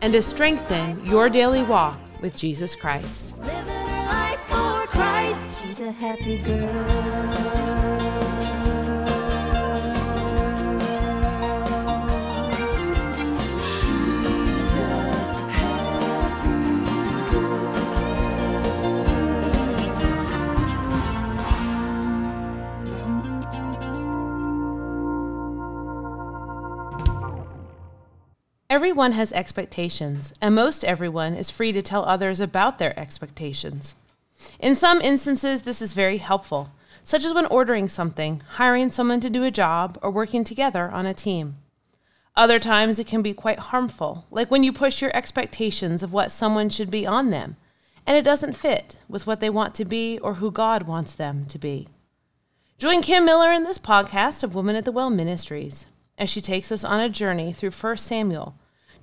and to strengthen your daily walk with Jesus Christ. Christ. She's a happy girl. Everyone has expectations, and most everyone is free to tell others about their expectations. In some instances, this is very helpful, such as when ordering something, hiring someone to do a job, or working together on a team. Other times, it can be quite harmful, like when you push your expectations of what someone should be on them, and it doesn't fit with what they want to be or who God wants them to be. Join Kim Miller in this podcast of Woman at the Well Ministries as she takes us on a journey through 1 Samuel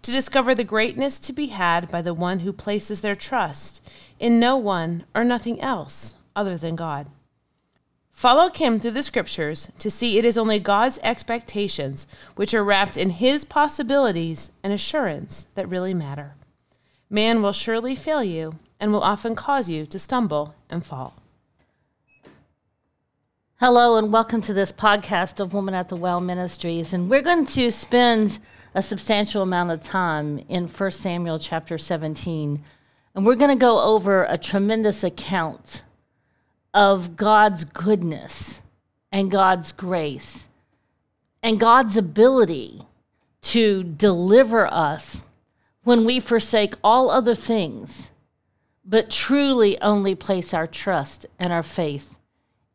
to discover the greatness to be had by the one who places their trust in no one or nothing else other than God. Follow Kim through the scriptures to see it is only God's expectations which are wrapped in his possibilities and assurance that really matter. Man will surely fail you and will often cause you to stumble and fall. Hello, and welcome to this podcast of Woman at the Well Ministries. And we're going to spend a substantial amount of time in 1 Samuel chapter 17. And we're going to go over a tremendous account of God's goodness and God's grace and God's ability to deliver us when we forsake all other things, but truly only place our trust and our faith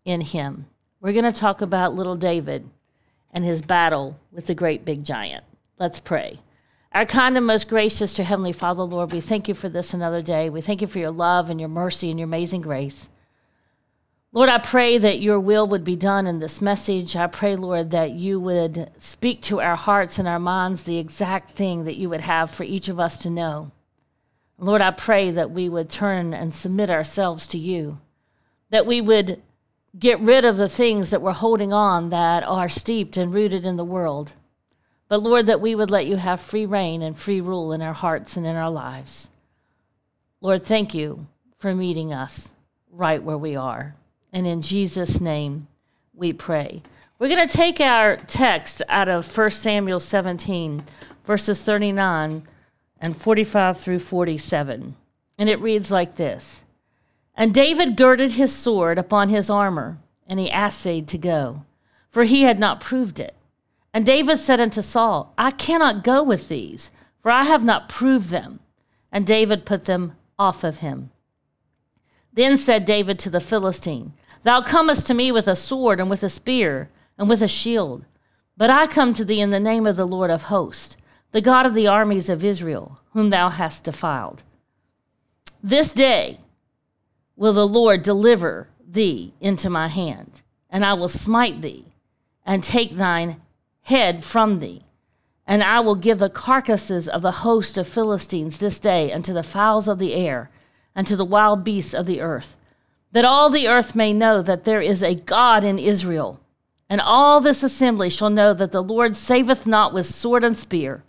in him. We're going to talk about little David and his battle with the great big giant. Let's pray. Our kind and most gracious to Heavenly Father, Lord, we thank you for this another day. We thank you for your love and your mercy and your amazing grace. Lord, I pray that your will would be done in this message. I pray, Lord, that you would speak to our hearts and our minds the exact thing that you would have for each of us to know. Lord, I pray that we would turn and submit ourselves to you, that we would get rid of the things that we're holding on that are steeped and rooted in the world. But Lord, that we would let you have free reign and free rule in our hearts and in our lives. Lord, thank you for meeting us right where we are. And in Jesus' name we pray. We're going to take our text out of 1 Samuel 17, verses 39 and 45 through 47. And it reads like this. And David girded his sword upon his armor, and he assayed to go, for he had not proved it. And David said unto Saul, I cannot go with these, for I have not proved them. And David put them off of him. Then said David to the Philistine, Thou comest to me with a sword and with a spear and with a shield, but I come to thee in the name of the Lord of hosts, the God of the armies of Israel, whom thou hast defiled. This day, will the Lord deliver thee into my hand, and I will smite thee, and take thine head from thee. And I will give the carcasses of the host of Philistines this day unto the fowls of the air, and to the wild beasts of the earth, that all the earth may know that there is a God in Israel. And all this assembly shall know that the Lord saveth not with sword and spear,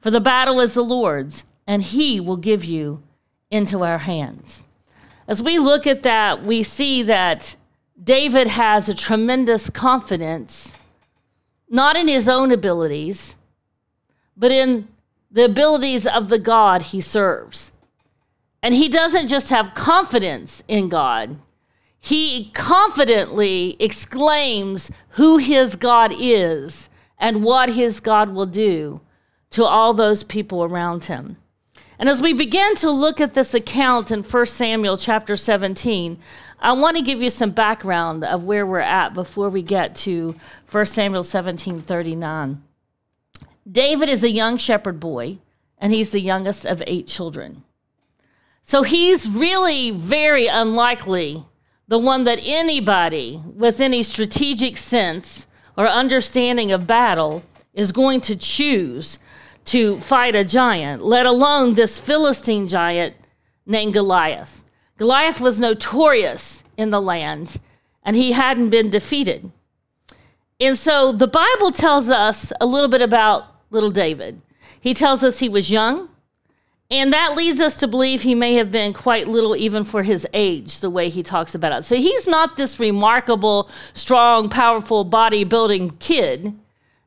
for the battle is the Lord's, and he will give you into our hands. As we look at that, we see that David has a tremendous confidence, not in his own abilities, but in the abilities of the God he serves. And he doesn't just have confidence in God, he confidently exclaims who his God is and what his God will do to all those people around him. And as we begin to look at this account in 1 Samuel chapter 17, I want to give you some background of where we're at before we get to 1 Samuel 17 39. David is a young shepherd boy, and he's the youngest of eight children. So he's really very unlikely the one that anybody with any strategic sense or understanding of battle is going to choose to fight a giant, let alone this Philistine giant named Goliath. Goliath was notorious in the land and he hadn't been defeated. And so the Bible tells us a little bit about little David. He tells us he was young, and that leads us to believe he may have been quite little even for his age, the way he talks about it. So he's not this remarkable, strong, powerful, bodybuilding kid.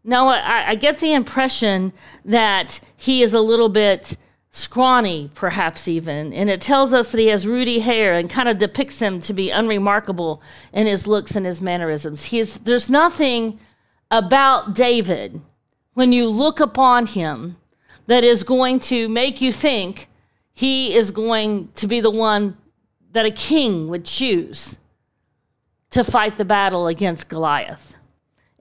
No, I, I get the impression that he is a little bit scrawny, perhaps even. And it tells us that he has ruddy hair and kind of depicts him to be unremarkable in his looks and his mannerisms. He is, there's nothing about David when you look upon him that is going to make you think he is going to be the one that a king would choose to fight the battle against Goliath.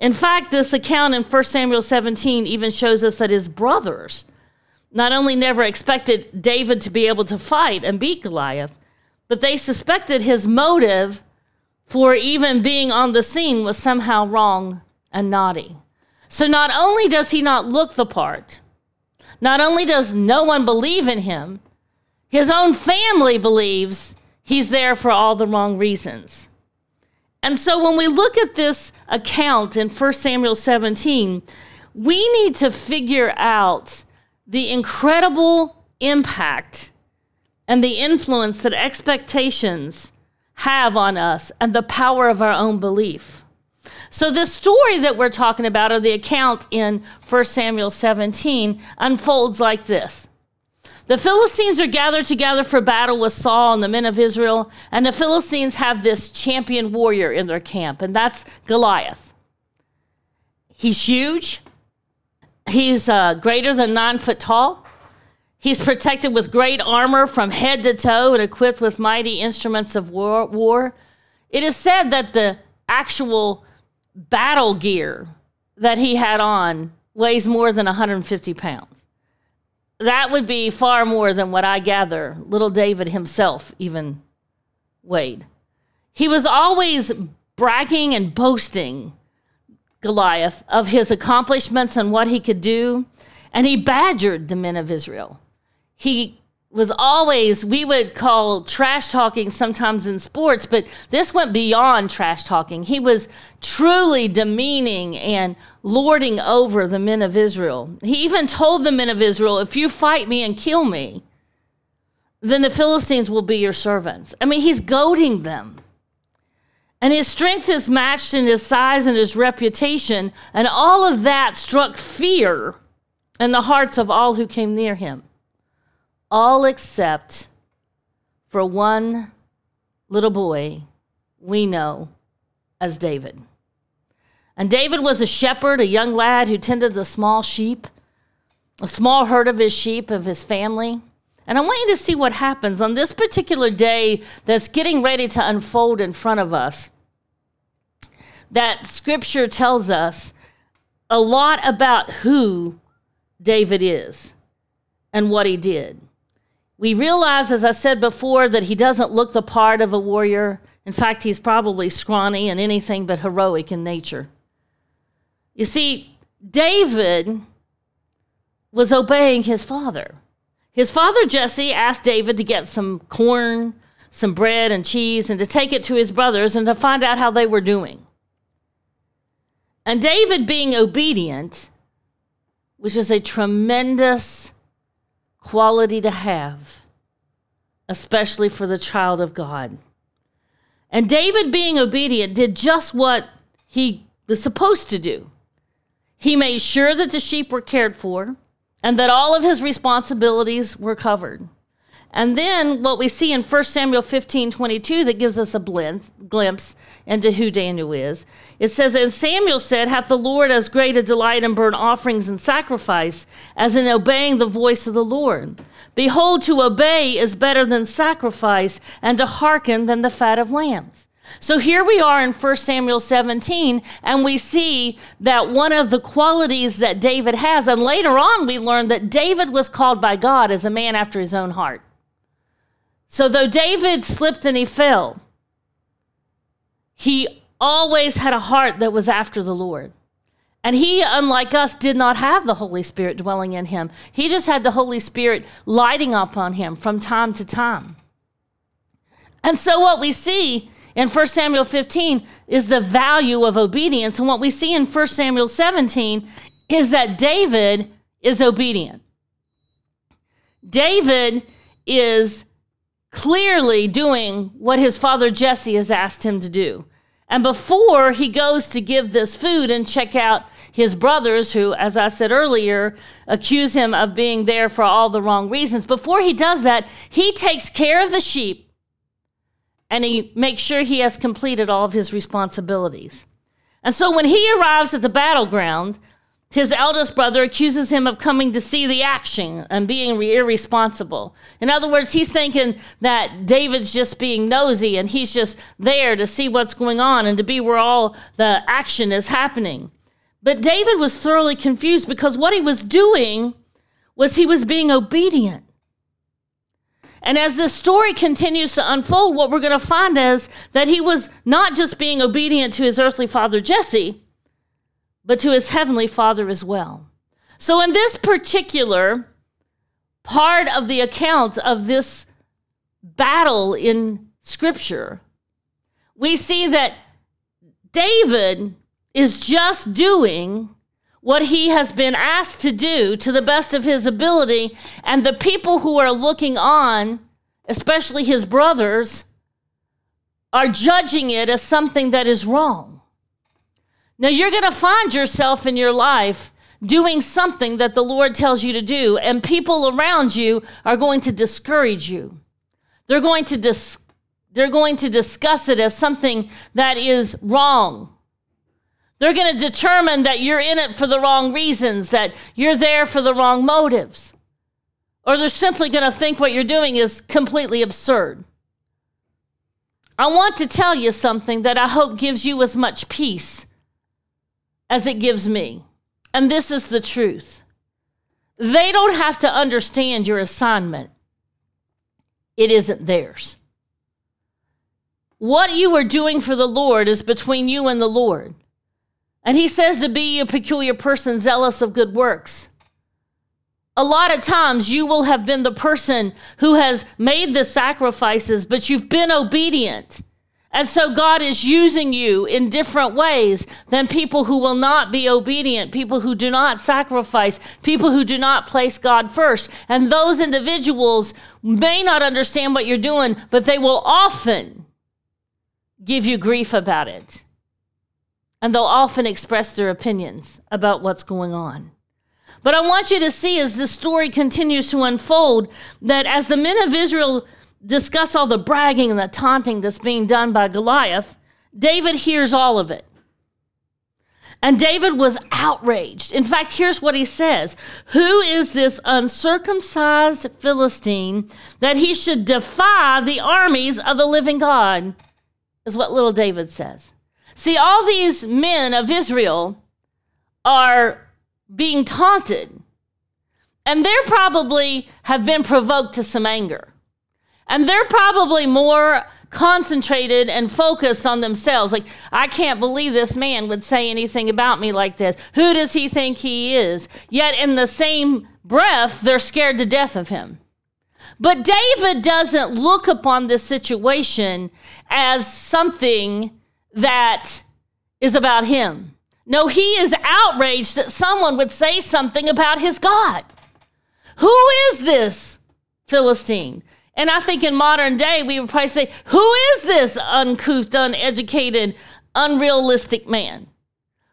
In fact, this account in 1 Samuel 17 even shows us that his brothers not only never expected David to be able to fight and beat Goliath, but they suspected his motive for even being on the scene was somehow wrong and naughty. So not only does he not look the part, not only does no one believe in him, his own family believes he's there for all the wrong reasons. And so when we look at this account in 1 Samuel 17, we need to figure out the incredible impact and the influence that expectations have on us and the power of our own belief. So, the story that we're talking about, or the account in 1 Samuel 17, unfolds like this. The Philistines are gathered together for battle with Saul and the men of Israel, and the Philistines have this champion warrior in their camp, and that's Goliath. He's huge, He's uh, greater than nine foot tall. He's protected with great armor from head to toe and equipped with mighty instruments of war. war. It is said that the actual battle gear that he had on weighs more than 150 pounds. That would be far more than what I gather little David himself even weighed. He was always bragging and boasting Goliath of his accomplishments and what he could do, and he badgered the men of Israel. He was always, we would call trash talking sometimes in sports, but this went beyond trash talking. He was truly demeaning and lording over the men of Israel. He even told the men of Israel, if you fight me and kill me, then the Philistines will be your servants. I mean, he's goading them. And his strength is matched in his size and his reputation, and all of that struck fear in the hearts of all who came near him. All except for one little boy we know as David. And David was a shepherd, a young lad who tended the small sheep, a small herd of his sheep, of his family. And I want you to see what happens on this particular day that's getting ready to unfold in front of us that scripture tells us a lot about who David is and what he did. We realize, as I said before, that he doesn't look the part of a warrior. In fact, he's probably scrawny and anything but heroic in nature. You see, David was obeying his father. His father, Jesse, asked David to get some corn, some bread, and cheese, and to take it to his brothers and to find out how they were doing. And David being obedient, which is a tremendous quality to have, especially for the child of God. And David being obedient did just what he was supposed to do. He made sure that the sheep were cared for and that all of his responsibilities were covered. And then what we see in 1 Samuel 15 22 that gives us a glimpse into who Daniel is. It says, And Samuel said, Hath the Lord as great a delight in burnt offerings and sacrifice as in obeying the voice of the Lord? Behold, to obey is better than sacrifice, and to hearken than the fat of lambs. So here we are in 1 Samuel 17, and we see that one of the qualities that David has, and later on we learn that David was called by God as a man after his own heart. So, though David slipped and he fell, he always had a heart that was after the Lord. And he, unlike us, did not have the Holy Spirit dwelling in him. He just had the Holy Spirit lighting up on him from time to time. And so, what we see in 1 Samuel 15 is the value of obedience. And what we see in 1 Samuel 17 is that David is obedient. David is clearly doing what his father Jesse has asked him to do. And before he goes to give this food and check out his brothers, who, as I said earlier, accuse him of being there for all the wrong reasons, before he does that, he takes care of the sheep and he makes sure he has completed all of his responsibilities. And so when he arrives at the battleground, his eldest brother accuses him of coming to see the action and being irresponsible. In other words, he's thinking that David's just being nosy and he's just there to see what's going on and to be where all the action is happening. But David was thoroughly confused because what he was doing was he was being obedient. And as this story continues to unfold, what we're going to find is that he was not just being obedient to his earthly father Jesse, but to his heavenly father as well. So, in this particular part of the account of this battle in Scripture, we see that David is just doing what he has been asked to do to the best of his ability, and the people who are looking on, especially his brothers, are judging it as something that is wrong. Now, you're going to find yourself in your life doing something that the Lord tells you to do, and people around you are going to discourage you. They're going to, dis- they're going to discuss it as something that is wrong they're going to determine that you're in it for the wrong reasons, that you're there for the wrong motives. Or they're simply going to think what you're doing is completely absurd. I want to tell you something that I hope gives you as much peace as it gives me. And this is the truth. They don't have to understand your assignment, it isn't theirs. What you are doing for the Lord is between you and the Lord. And he says to be a peculiar person, zealous of good works. A lot of times you will have been the person who has made the sacrifices, but you've been obedient. And so God is using you in different ways than people who will not be obedient, people who do not sacrifice, people who do not place God first. And those individuals may not understand what you're doing, but they will often give you grief about it and they'll often express their opinions about what's going on. But I want you to see as the story continues to unfold that as the men of Israel discuss all the bragging and the taunting that's being done by Goliath, David hears all of it. And David was outraged. In fact, here's what he says Who is this uncircumcised Philistine that he should defy the armies of the living God? Is what little David says. See, all these men of Israel are being taunted, and they're probably have been provoked to some anger. And they're probably more concentrated and focused on themselves. Like, I can't believe this man would say anything about me like this. Who does he think he is? Yet, in the same breath, they're scared to death of him. But David doesn't look upon this situation as something that is about him. No, he is outraged that someone would say something about his God. Who is this Philistine? And I think in modern day, we would probably say, Who is this uncouth, uneducated, unrealistic man?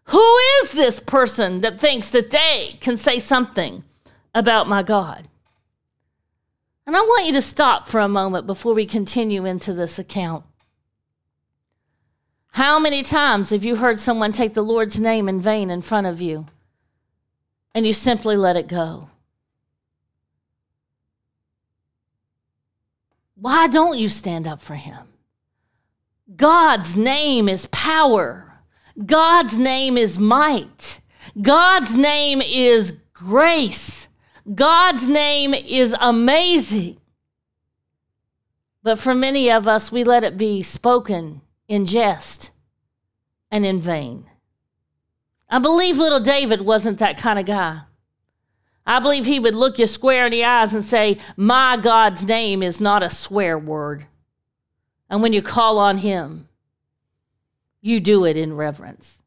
Who is this person that thinks that they can say something about my God? And I want you to stop for a moment before we continue into this account. How many times have you heard someone take the Lord's name in vain in front of you and you simply let it go? Why don't you stand up for him? God's name is power. God's name is might. God's name is grace. God's name is amazing. But for many of us, we let it be spoken in jest and in vain. I believe little David wasn't that kind of guy. I believe he would look you square in the eyes and say, My God's name is not a swear word. And when you call on him, you do it in reverence.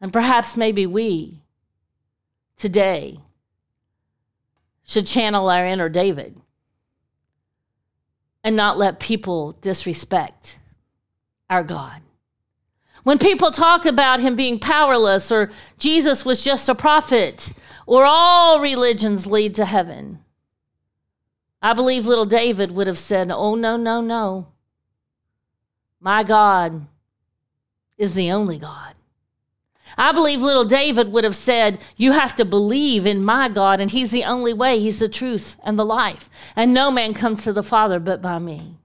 And perhaps maybe we today should channel our inner David and not let people disrespect our God. When people talk about him being powerless or Jesus was just a prophet or all religions lead to heaven, I believe little David would have said, Oh, no, no, no. My God is the only God. I believe little David would have said, You have to believe in my God, and he's the only way, he's the truth and the life. And no man comes to the Father but by me.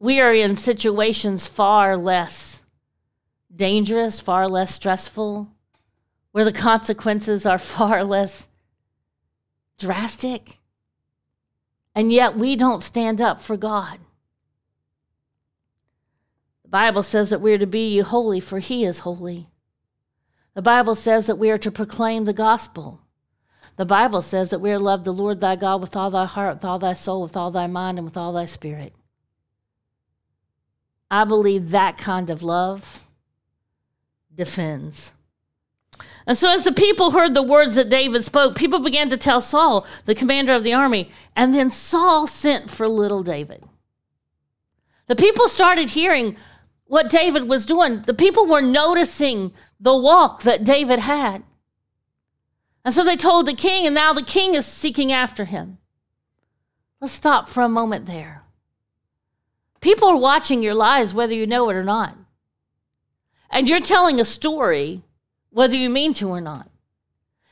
We are in situations far less dangerous, far less stressful, where the consequences are far less drastic. And yet we don't stand up for God. The Bible says that we are to be holy, for he is holy. The Bible says that we are to proclaim the gospel. The Bible says that we are to love the Lord thy God with all thy heart, with all thy soul, with all thy mind, and with all thy spirit. I believe that kind of love defends. And so, as the people heard the words that David spoke, people began to tell Saul, the commander of the army, and then Saul sent for little David. The people started hearing what David was doing. The people were noticing the walk that David had. And so they told the king, and now the king is seeking after him. Let's stop for a moment there. People are watching your lives, whether you know it or not. And you're telling a story, whether you mean to or not.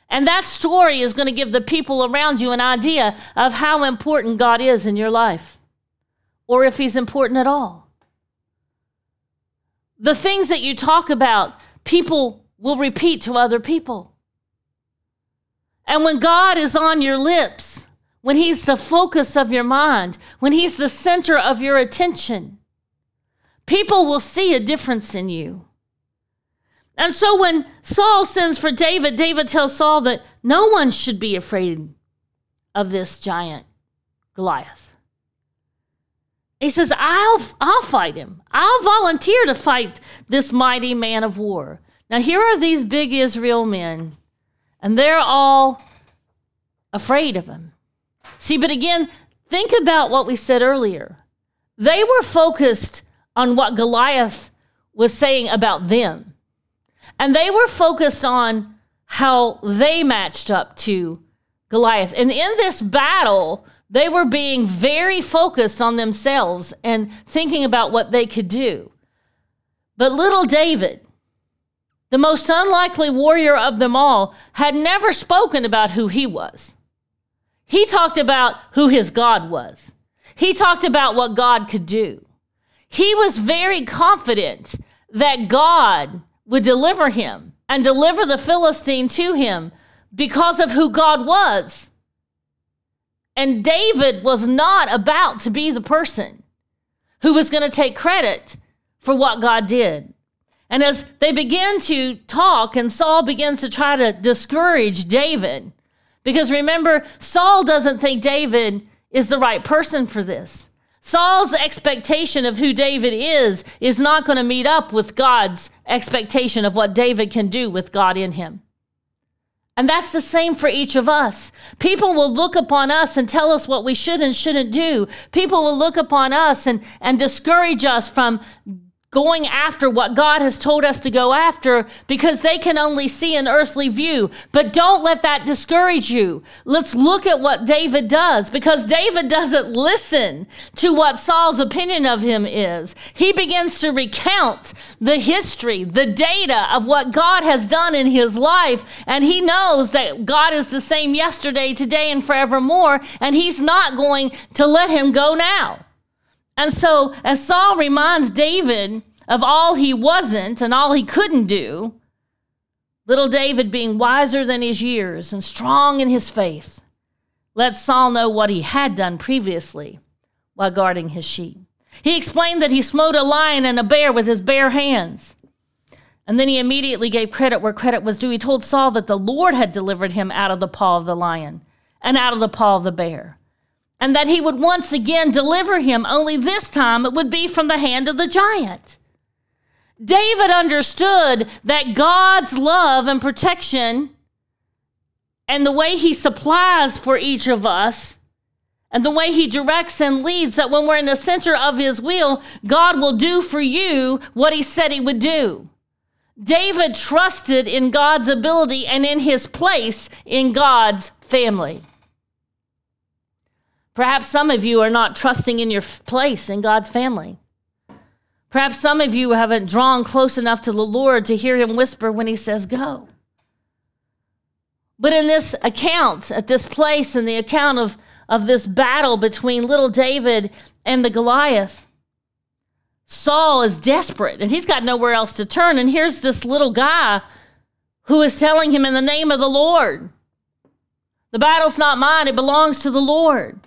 And that story is going to give the people around you an idea of how important God is in your life, or if He's important at all. The things that you talk about, people will repeat to other people. And when God is on your lips, when He's the focus of your mind, when He's the center of your attention, people will see a difference in you. And so when Saul sends for David, David tells Saul that no one should be afraid of this giant Goliath. He says, I'll, I'll fight him. I'll volunteer to fight this mighty man of war. Now, here are these big Israel men, and they're all afraid of him. See, but again, think about what we said earlier. They were focused on what Goliath was saying about them, and they were focused on how they matched up to Goliath. And in this battle, they were being very focused on themselves and thinking about what they could do. But little David, the most unlikely warrior of them all, had never spoken about who he was. He talked about who his God was. He talked about what God could do. He was very confident that God would deliver him and deliver the Philistine to him because of who God was and David was not about to be the person who was going to take credit for what God did. And as they begin to talk, and Saul begins to try to discourage David, because remember, Saul doesn't think David is the right person for this. Saul's expectation of who David is is not going to meet up with God's expectation of what David can do with God in him. And that's the same for each of us. People will look upon us and tell us what we should and shouldn't do. People will look upon us and, and discourage us from going after what God has told us to go after because they can only see an earthly view. But don't let that discourage you. Let's look at what David does because David doesn't listen to what Saul's opinion of him is. He begins to recount the history, the data of what God has done in his life. And he knows that God is the same yesterday, today, and forevermore. And he's not going to let him go now. And so, as Saul reminds David of all he wasn't and all he couldn't do, little David, being wiser than his years and strong in his faith, let Saul know what he had done previously while guarding his sheep. He explained that he smote a lion and a bear with his bare hands. And then he immediately gave credit where credit was due. He told Saul that the Lord had delivered him out of the paw of the lion and out of the paw of the bear, and that he would once again deliver him, only this time it would be from the hand of the giant. David understood that God's love and protection and the way he supplies for each of us and the way he directs and leads that when we're in the center of his will, God will do for you what he said he would do. David trusted in God's ability and in his place in God's family. Perhaps some of you are not trusting in your place in God's family. Perhaps some of you haven't drawn close enough to the Lord to hear him whisper when he says, Go. But in this account, at this place, in the account of, of this battle between little David and the Goliath, Saul is desperate and he's got nowhere else to turn. And here's this little guy who is telling him in the name of the Lord, the battle's not mine, it belongs to the Lord.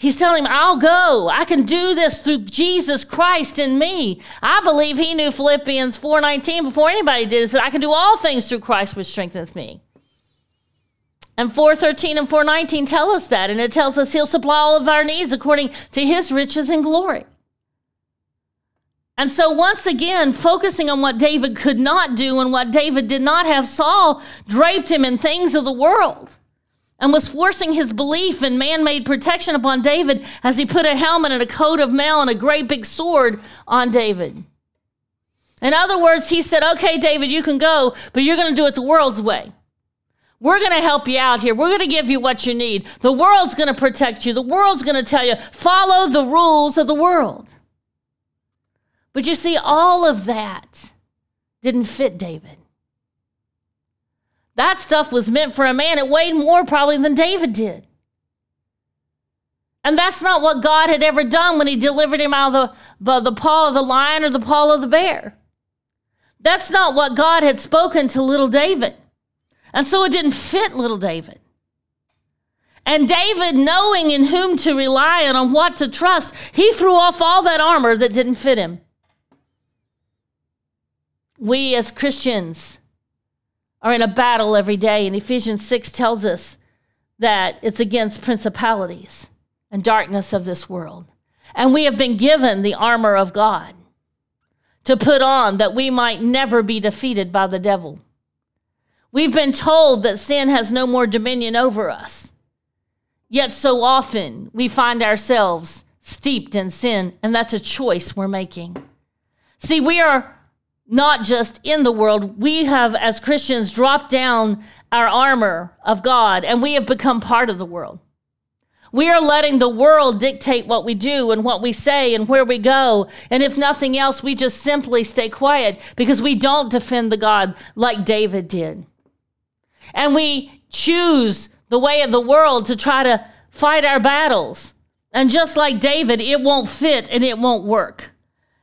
He's telling him, I'll go. I can do this through Jesus Christ in me. I believe he knew Philippians 4.19 before anybody did. He said, I can do all things through Christ which strengthens me. And 4.13 and 4.19 tell us that. And it tells us he'll supply all of our needs according to his riches and glory. And so, once again, focusing on what David could not do and what David did not have, Saul draped him in things of the world and was forcing his belief in man made protection upon David as he put a helmet and a coat of mail and a great big sword on David. In other words, he said, Okay, David, you can go, but you're going to do it the world's way. We're going to help you out here. We're going to give you what you need. The world's going to protect you. The world's going to tell you, follow the rules of the world. But you see, all of that didn't fit David. That stuff was meant for a man. It weighed more probably than David did. And that's not what God had ever done when he delivered him out of the, the paw of the lion or the paw of the bear. That's not what God had spoken to little David. And so it didn't fit little David. And David, knowing in whom to rely and on what to trust, he threw off all that armor that didn't fit him. We as Christians are in a battle every day. And Ephesians 6 tells us that it's against principalities and darkness of this world. And we have been given the armor of God to put on that we might never be defeated by the devil. We've been told that sin has no more dominion over us. Yet so often we find ourselves steeped in sin, and that's a choice we're making. See, we are not just in the world. We have, as Christians, dropped down our armor of God and we have become part of the world. We are letting the world dictate what we do and what we say and where we go. And if nothing else, we just simply stay quiet because we don't defend the God like David did. And we choose the way of the world to try to fight our battles. And just like David, it won't fit and it won't work.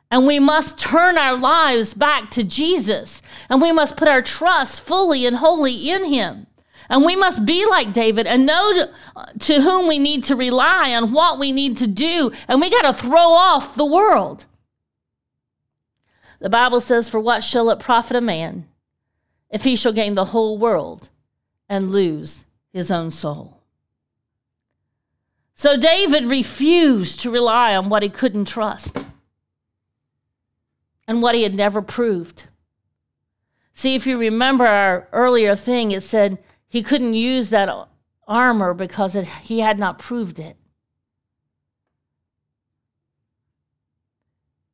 And we must turn our lives back to Jesus. And we must put our trust fully and wholly in Him. And we must be like David and know to, whom we need to rely on what we need to do. And we got to throw off the world. The Bible says, For what shall it profit a man if he shall gain the whole world and lose his own soul? So David refused to rely on what he couldn't trust and what he had never proved. See, if you remember our earlier thing, it said he couldn't use that armor because it, he had not proved it.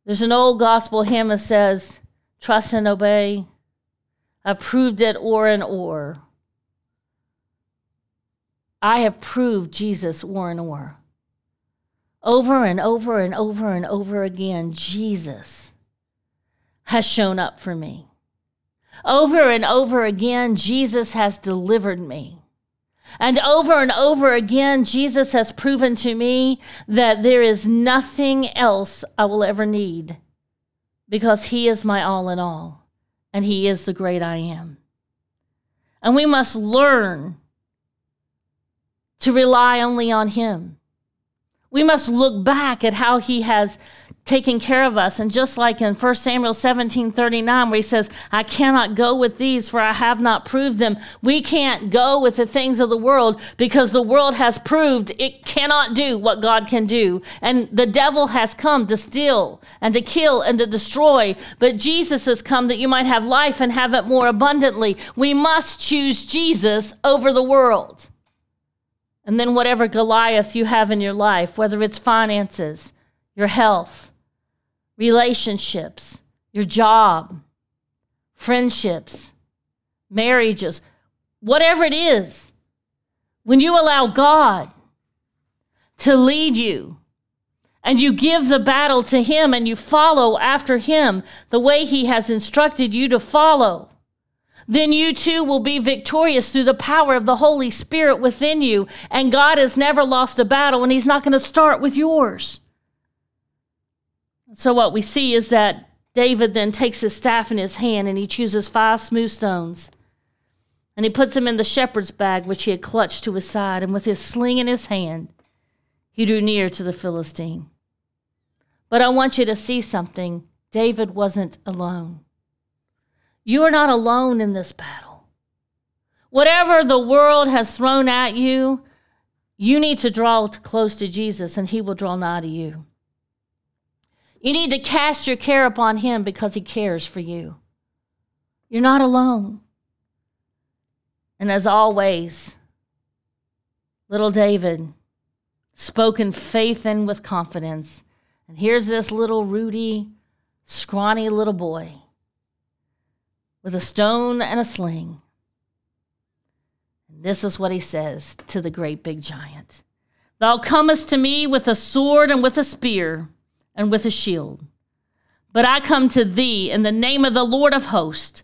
There's an old gospel hymn that says, Trust and obey. I've proved it o'er and o'er. I have proved Jesus o'er and o'er. Over and over and over and over again, Jesus has shown up for me. Over and over again, Jesus has delivered me. And over and over again, Jesus has proven to me that there is nothing else I will ever need because He is my all in all and He is the great I am. And we must learn to rely only on Him. We must look back at how He has taken care of us. And just like in 1 Samuel 17 39, where he says, I cannot go with these, for I have not proved them. We can't go with the things of the world because the world has proved it cannot do what God can do. And the devil has come to steal and to kill and to destroy. But Jesus has come that you might have life and have it more abundantly. We must choose Jesus over the world. And then, whatever Goliath you have in your life, whether it's finances, your health, relationships, your job, friendships, marriages, whatever it is, when you allow God to lead you and you give the battle to Him and you follow after Him the way He has instructed you to follow, then you too will be victorious through the power of the Holy Spirit within you. And God has never lost a battle, and He's not going to start with yours. So, what we see is that David then takes his staff in his hand and he chooses five smooth stones. And he puts them in the shepherd's bag which he had clutched to his side. And with his sling in his hand, he drew near to the Philistine. But I want you to see something. David wasn't alone. You are not alone in this battle. Whatever the world has thrown at you, you need to draw close to Jesus and he will draw nigh to you. You need to cast your care upon him because he cares for you. You're not alone. And as always, little David spoke in faith and with confidence. And here's this little Rudy, scrawny little boy with a stone and a sling. And this is what he says to the great big giant Thou comest to me with a sword and with a spear and with a shield. But I come to thee in the name of the Lord of hosts,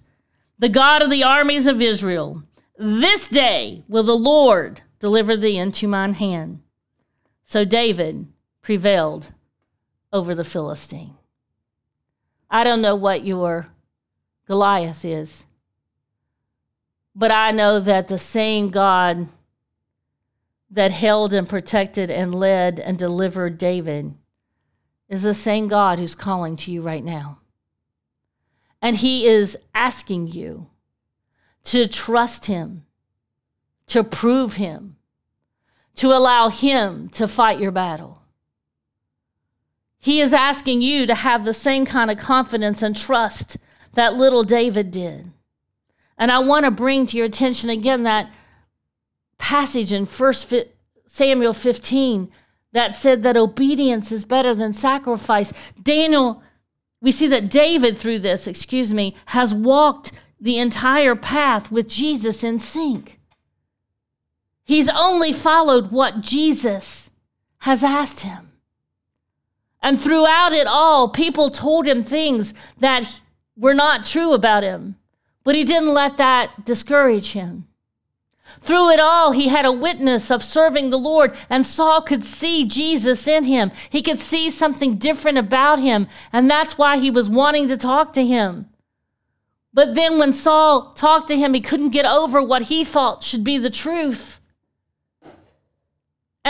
the God of the armies of Israel. This day will the Lord deliver thee into mine hand. So David prevailed over the Philistine. I don't know what your Goliath is, but I know that the same God that held and protected and led and delivered David is the same God who's calling to you right now. And He is asking you to trust Him, to prove Him, to allow Him to fight your battle. He is asking you to have the same kind of confidence and trust that little David did. And I want to bring to your attention again that passage in 1 Samuel 15 that said that obedience is better than sacrifice. Daniel, we see that David, through this, excuse me, has walked the entire path with Jesus in sync. He's only followed what Jesus has asked him. And throughout it all, people told him things that were not true about him, but he didn't let that discourage him. Through it all, he had a witness of serving the Lord, and Saul could see Jesus in him. He could see something different about him, and that's why he was wanting to talk to him. But then when Saul talked to him, he couldn't get over what he thought should be the truth.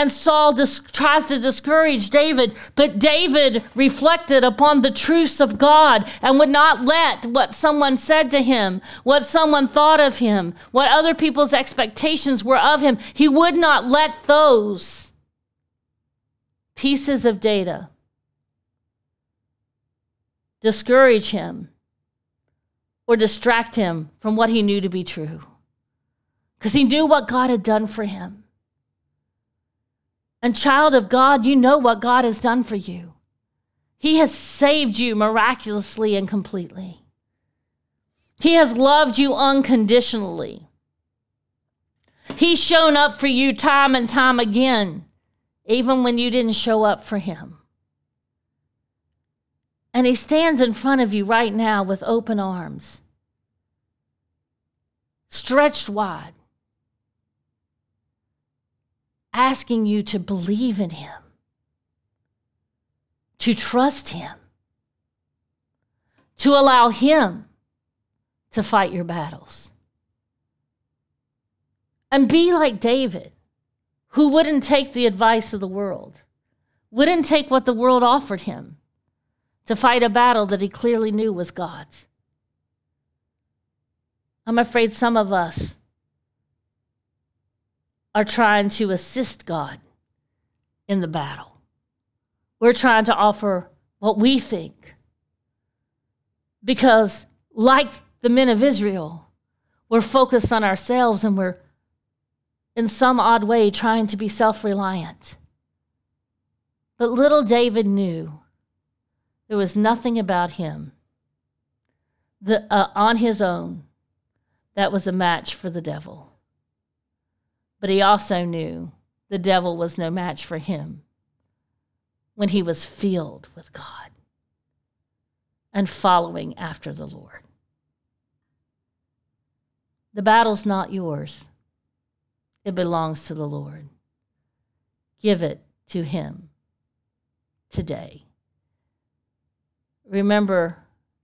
And Saul dis- tries to discourage David, but David reflected upon the truths of God and would not let what someone said to him, what someone thought of him, what other people's expectations were of him, he would not let those pieces of data discourage him or distract him from what he knew to be true. Because he knew what God had done for him. And, child of God, you know what God has done for you. He has saved you miraculously and completely. He has loved you unconditionally. He's shown up for you time and time again, even when you didn't show up for him. And he stands in front of you right now with open arms, stretched wide asking you to believe in Him, to trust Him, to allow Him to fight your battles. And be like David, who wouldn't take the advice of the world, wouldn't take what the world offered him to fight a battle that he clearly knew was God's. I'm afraid some of us are trying to assist God in the battle. We're trying to offer what we think. Because, like the men of Israel, we're focused on ourselves and we're, in some odd way, trying to be self reliant. But little David knew there was nothing about him the, uh, on his own that was a match for the devil. But he also knew the devil was no match for him when he was filled with God and following after the Lord. The battle's not yours, it belongs to the Lord. Give it to him today. Remember,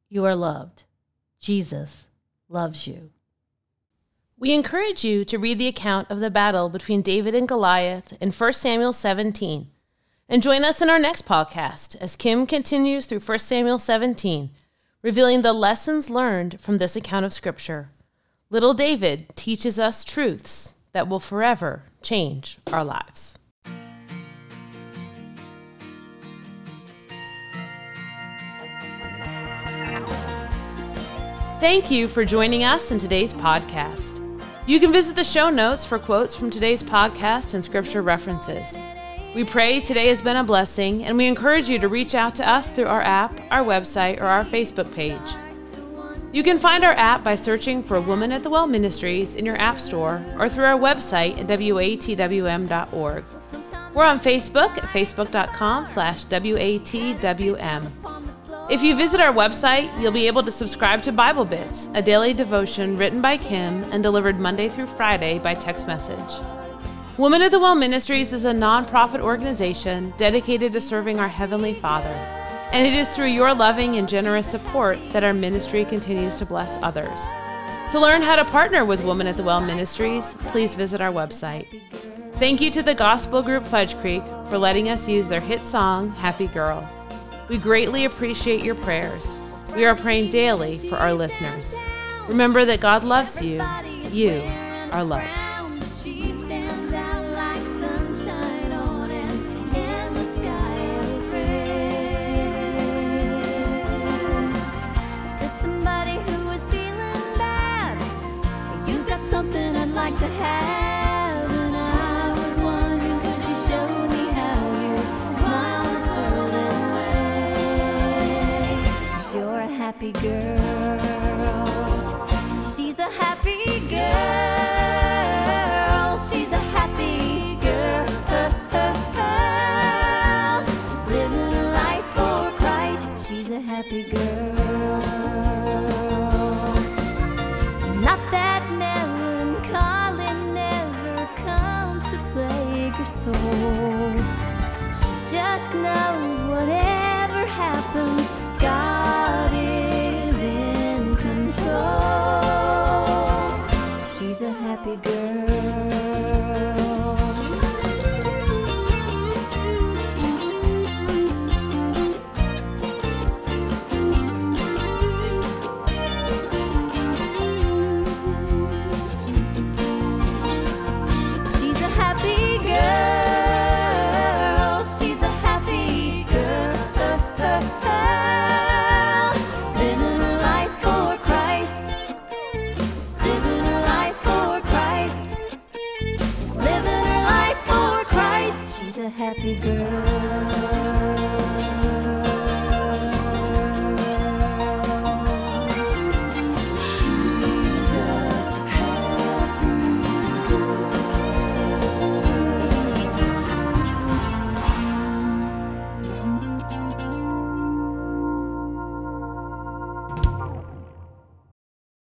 you are loved. Jesus loves you. We encourage you to read the account of the battle between David and Goliath in 1 Samuel 17. And join us in our next podcast as Kim continues through 1 Samuel 17, revealing the lessons learned from this account of Scripture. Little David teaches us truths that will forever change our lives. Thank you for joining us in today's podcast. You can visit the show notes for quotes from today's podcast and scripture references. We pray today has been a blessing, and we encourage you to reach out to us through our app, our website, or our Facebook page. You can find our app by searching for Woman at the Well Ministries in your App Store or through our website at watwm.org. We're on Facebook at facebook.com slash watwm. If you visit our website, you'll be able to subscribe to Bible Bits, a daily devotion written by Kim and delivered Monday through Friday by text message. Woman at the Well Ministries is a nonprofit organization dedicated to serving our Heavenly Father, and it is through your loving and generous support that our ministry continues to bless others. To learn how to partner with Woman at the Well Ministries, please visit our website. Thank you to the gospel group Fudge Creek for letting us use their hit song, Happy Girl. We greatly appreciate your prayers. We are praying daily for our listeners. Remember that God loves you. You are loved. Happy girl. She's a happy girl. She's a happy girl. Living a life for Christ. She's a happy girl.